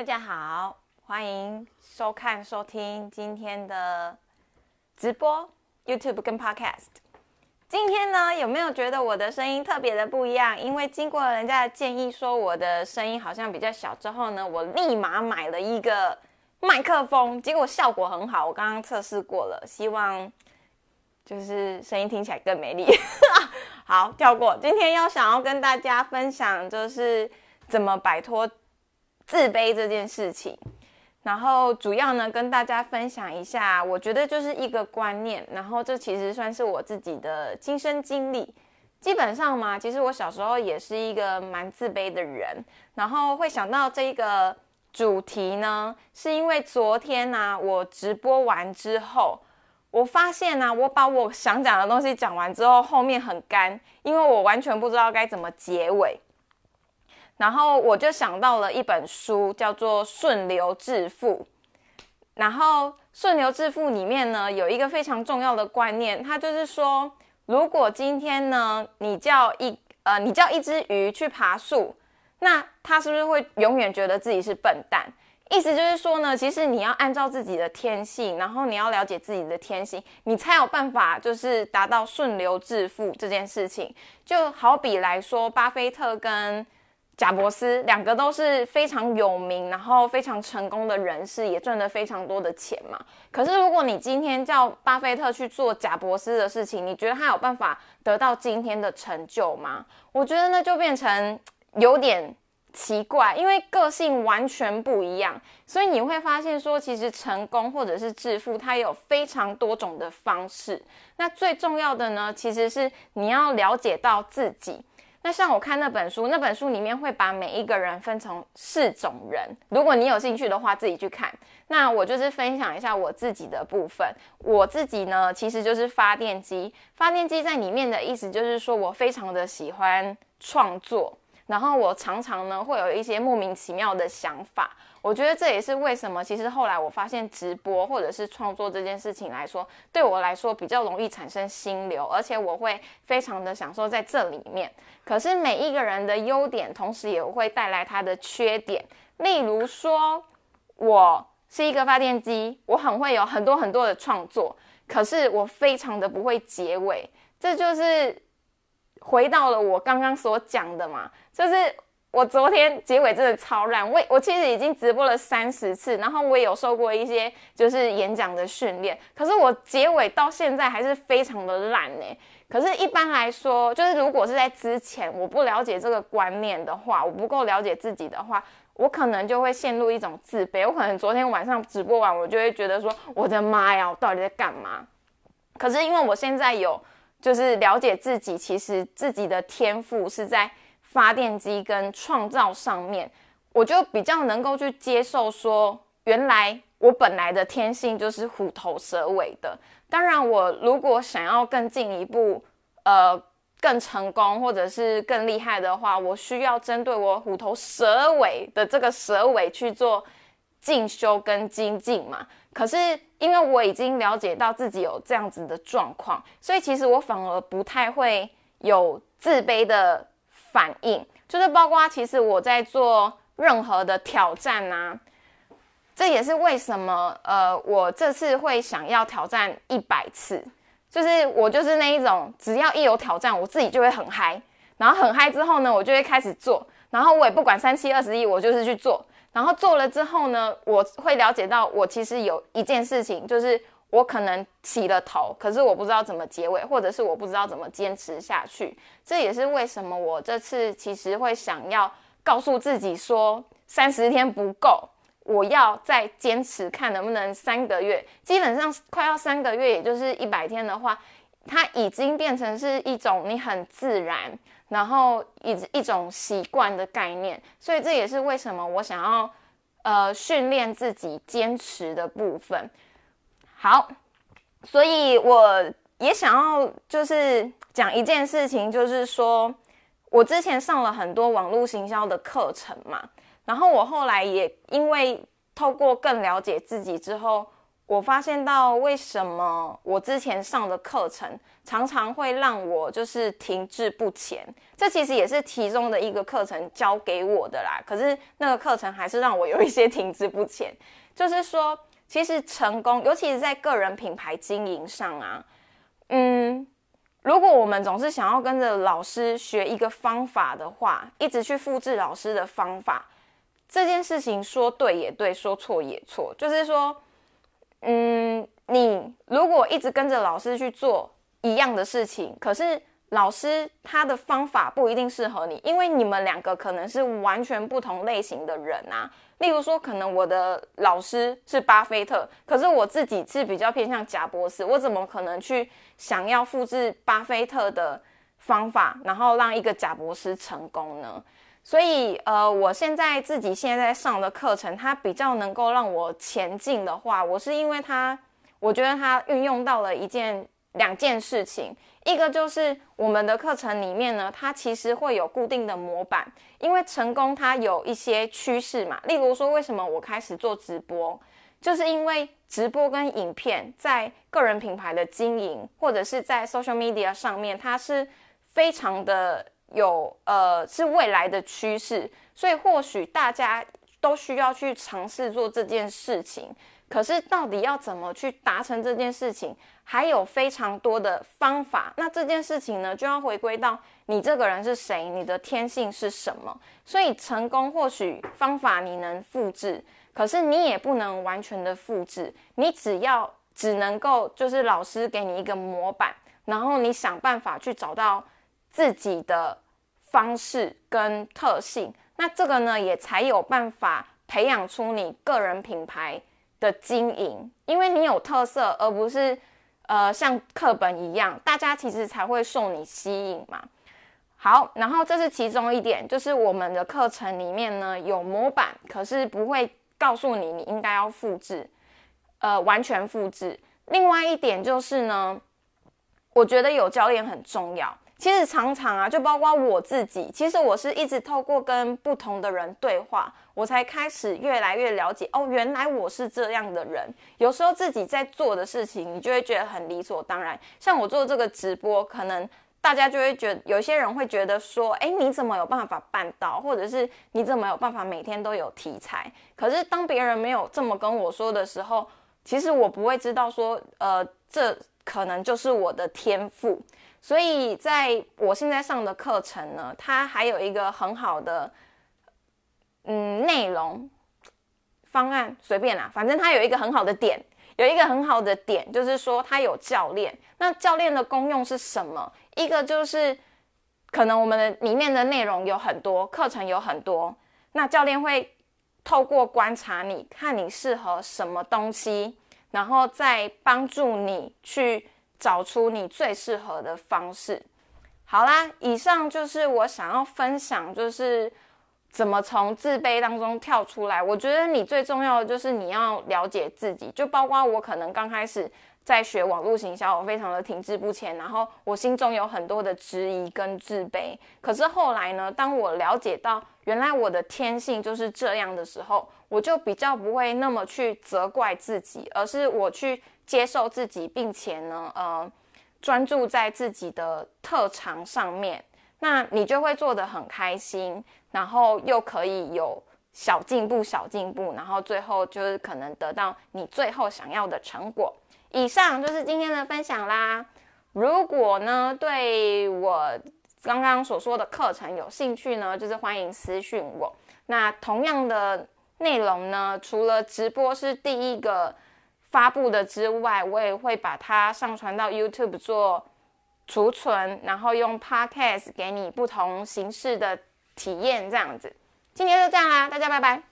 大家好，欢迎收看、收听今天的直播 YouTube 跟 Podcast。今天呢，有没有觉得我的声音特别的不一样？因为经过人家的建议说我的声音好像比较小之后呢，我立马买了一个麦克风，结果效果很好。我刚刚测试过了，希望就是声音听起来更美丽。好，跳过。今天要想要跟大家分享，就是怎么摆脱自卑这件事情。然后主要呢，跟大家分享一下，我觉得就是一个观念。然后这其实算是我自己的亲身经历。基本上嘛，其实我小时候也是一个蛮自卑的人。然后会想到这个主题呢，是因为昨天呢，我直播完之后，我发现呢，我把我想讲的东西讲完之后，后面很干，因为我完全不知道该怎么结尾。然后我就想到了一本书，叫做《顺流致富》。然后《顺流致富》里面呢，有一个非常重要的观念，它就是说，如果今天呢，你叫一呃，你叫一只鱼去爬树，那它是不是会永远觉得自己是笨蛋？意思就是说呢，其实你要按照自己的天性，然后你要了解自己的天性，你才有办法就是达到顺流致富这件事情。就好比来说，巴菲特跟贾伯斯两个都是非常有名，然后非常成功的人士，也赚了非常多的钱嘛。可是如果你今天叫巴菲特去做贾伯斯的事情，你觉得他有办法得到今天的成就吗？我觉得那就变成有点奇怪，因为个性完全不一样。所以你会发现说，其实成功或者是致富，它有非常多种的方式。那最重要的呢，其实是你要了解到自己。那像我看那本书，那本书里面会把每一个人分成四种人。如果你有兴趣的话，自己去看。那我就是分享一下我自己的部分。我自己呢，其实就是发电机。发电机在里面的意思就是说我非常的喜欢创作，然后我常常呢会有一些莫名其妙的想法。我觉得这也是为什么，其实后来我发现直播或者是创作这件事情来说，对我来说比较容易产生心流，而且我会非常的享受在这里面。可是每一个人的优点，同时也会带来他的缺点。例如说，我是一个发电机，我很会有很多很多的创作，可是我非常的不会结尾。这就是回到了我刚刚所讲的嘛，就是。我昨天结尾真的超烂，我我其实已经直播了三十次，然后我也有受过一些就是演讲的训练，可是我结尾到现在还是非常的烂呢。可是，一般来说，就是如果是在之前我不了解这个观念的话，我不够了解自己的话，我可能就会陷入一种自卑。我可能昨天晚上直播完，我就会觉得说，我的妈呀，我到底在干嘛？可是因为我现在有就是了解自己，其实自己的天赋是在。发电机跟创造上面，我就比较能够去接受说，原来我本来的天性就是虎头蛇尾的。当然，我如果想要更进一步，呃，更成功或者是更厉害的话，我需要针对我虎头蛇尾的这个蛇尾去做进修跟精进嘛。可是因为我已经了解到自己有这样子的状况，所以其实我反而不太会有自卑的。反应就是包括，其实我在做任何的挑战啊，这也是为什么呃，我这次会想要挑战一百次，就是我就是那一种，只要一有挑战，我自己就会很嗨，然后很嗨之后呢，我就会开始做，然后我也不管三七二十一，我就是去做，然后做了之后呢，我会了解到我其实有一件事情就是。我可能起了头，可是我不知道怎么结尾，或者是我不知道怎么坚持下去。这也是为什么我这次其实会想要告诉自己说，三十天不够，我要再坚持看能不能三个月。基本上快要三个月，也就是一百天的话，它已经变成是一种你很自然，然后一一种习惯的概念。所以这也是为什么我想要呃训练自己坚持的部分。好，所以我也想要就是讲一件事情，就是说我之前上了很多网络行销的课程嘛，然后我后来也因为透过更了解自己之后，我发现到为什么我之前上的课程常常会让我就是停滞不前，这其实也是其中的一个课程教给我的啦。可是那个课程还是让我有一些停滞不前，就是说，其实成功，尤其是在个人品牌经营上啊，嗯，如果我们总是想要跟着老师学一个方法的话，一直去复制老师的方法，这件事情说对也对，说错也错，就是说。嗯，你如果一直跟着老师去做一样的事情，可是老师他的方法不一定适合你，因为你们两个可能是完全不同类型的人啊。例如说，可能我的老师是巴菲特，可是我自己是比较偏向贾博士，我怎么可能去想要复制巴菲特的方法，然后让一个贾博士成功呢？所以，呃，我现在自己现在上的课程，它比较能够让我前进的话，我是因为它，我觉得它运用到了一件两件事情，一个就是我们的课程里面呢，它其实会有固定的模板，因为成功它有一些趋势嘛，例如说为什么我开始做直播，就是因为直播跟影片在个人品牌的经营或者是在 social media 上面，它是非常的。有呃是未来的趋势，所以或许大家都需要去尝试做这件事情。可是到底要怎么去达成这件事情，还有非常多的方法。那这件事情呢，就要回归到你这个人是谁，你的天性是什么。所以成功或许方法你能复制，可是你也不能完全的复制。你只要只能够就是老师给你一个模板，然后你想办法去找到。自己的方式跟特性，那这个呢也才有办法培养出你个人品牌的经营，因为你有特色，而不是呃像课本一样，大家其实才会受你吸引嘛。好，然后这是其中一点，就是我们的课程里面呢有模板，可是不会告诉你你应该要复制，呃完全复制。另外一点就是呢，我觉得有教练很重要。其实常常啊，就包括我自己，其实我是一直透过跟不同的人对话，我才开始越来越了解哦，原来我是这样的人。有时候自己在做的事情，你就会觉得很理所当然。像我做这个直播，可能大家就会觉得，有些人会觉得说，哎，你怎么有办法办到？或者是你怎么有办法每天都有题材？可是当别人没有这么跟我说的时候，其实我不会知道说，呃，这可能就是我的天赋。所以，在我现在上的课程呢，它还有一个很好的，嗯，内容方案随便啦，反正它有一个很好的点，有一个很好的点，就是说它有教练。那教练的功用是什么？一个就是可能我们的里面的内容有很多，课程有很多，那教练会透过观察你看你适合什么东西，然后再帮助你去。找出你最适合的方式。好啦，以上就是我想要分享，就是怎么从自卑当中跳出来。我觉得你最重要的就是你要了解自己，就包括我可能刚开始在学网络行销，我非常的停滞不前，然后我心中有很多的质疑跟自卑。可是后来呢，当我了解到原来我的天性就是这样的时候，我就比较不会那么去责怪自己，而是我去。接受自己，并且呢，呃，专注在自己的特长上面，那你就会做得很开心，然后又可以有小进步、小进步，然后最后就是可能得到你最后想要的成果。以上就是今天的分享啦。如果呢对我刚刚所说的课程有兴趣呢，就是欢迎私讯我。那同样的内容呢，除了直播是第一个。发布的之外，我也会把它上传到 YouTube 做储存，然后用 Podcast 给你不同形式的体验，这样子。今天就这样啦，大家拜拜。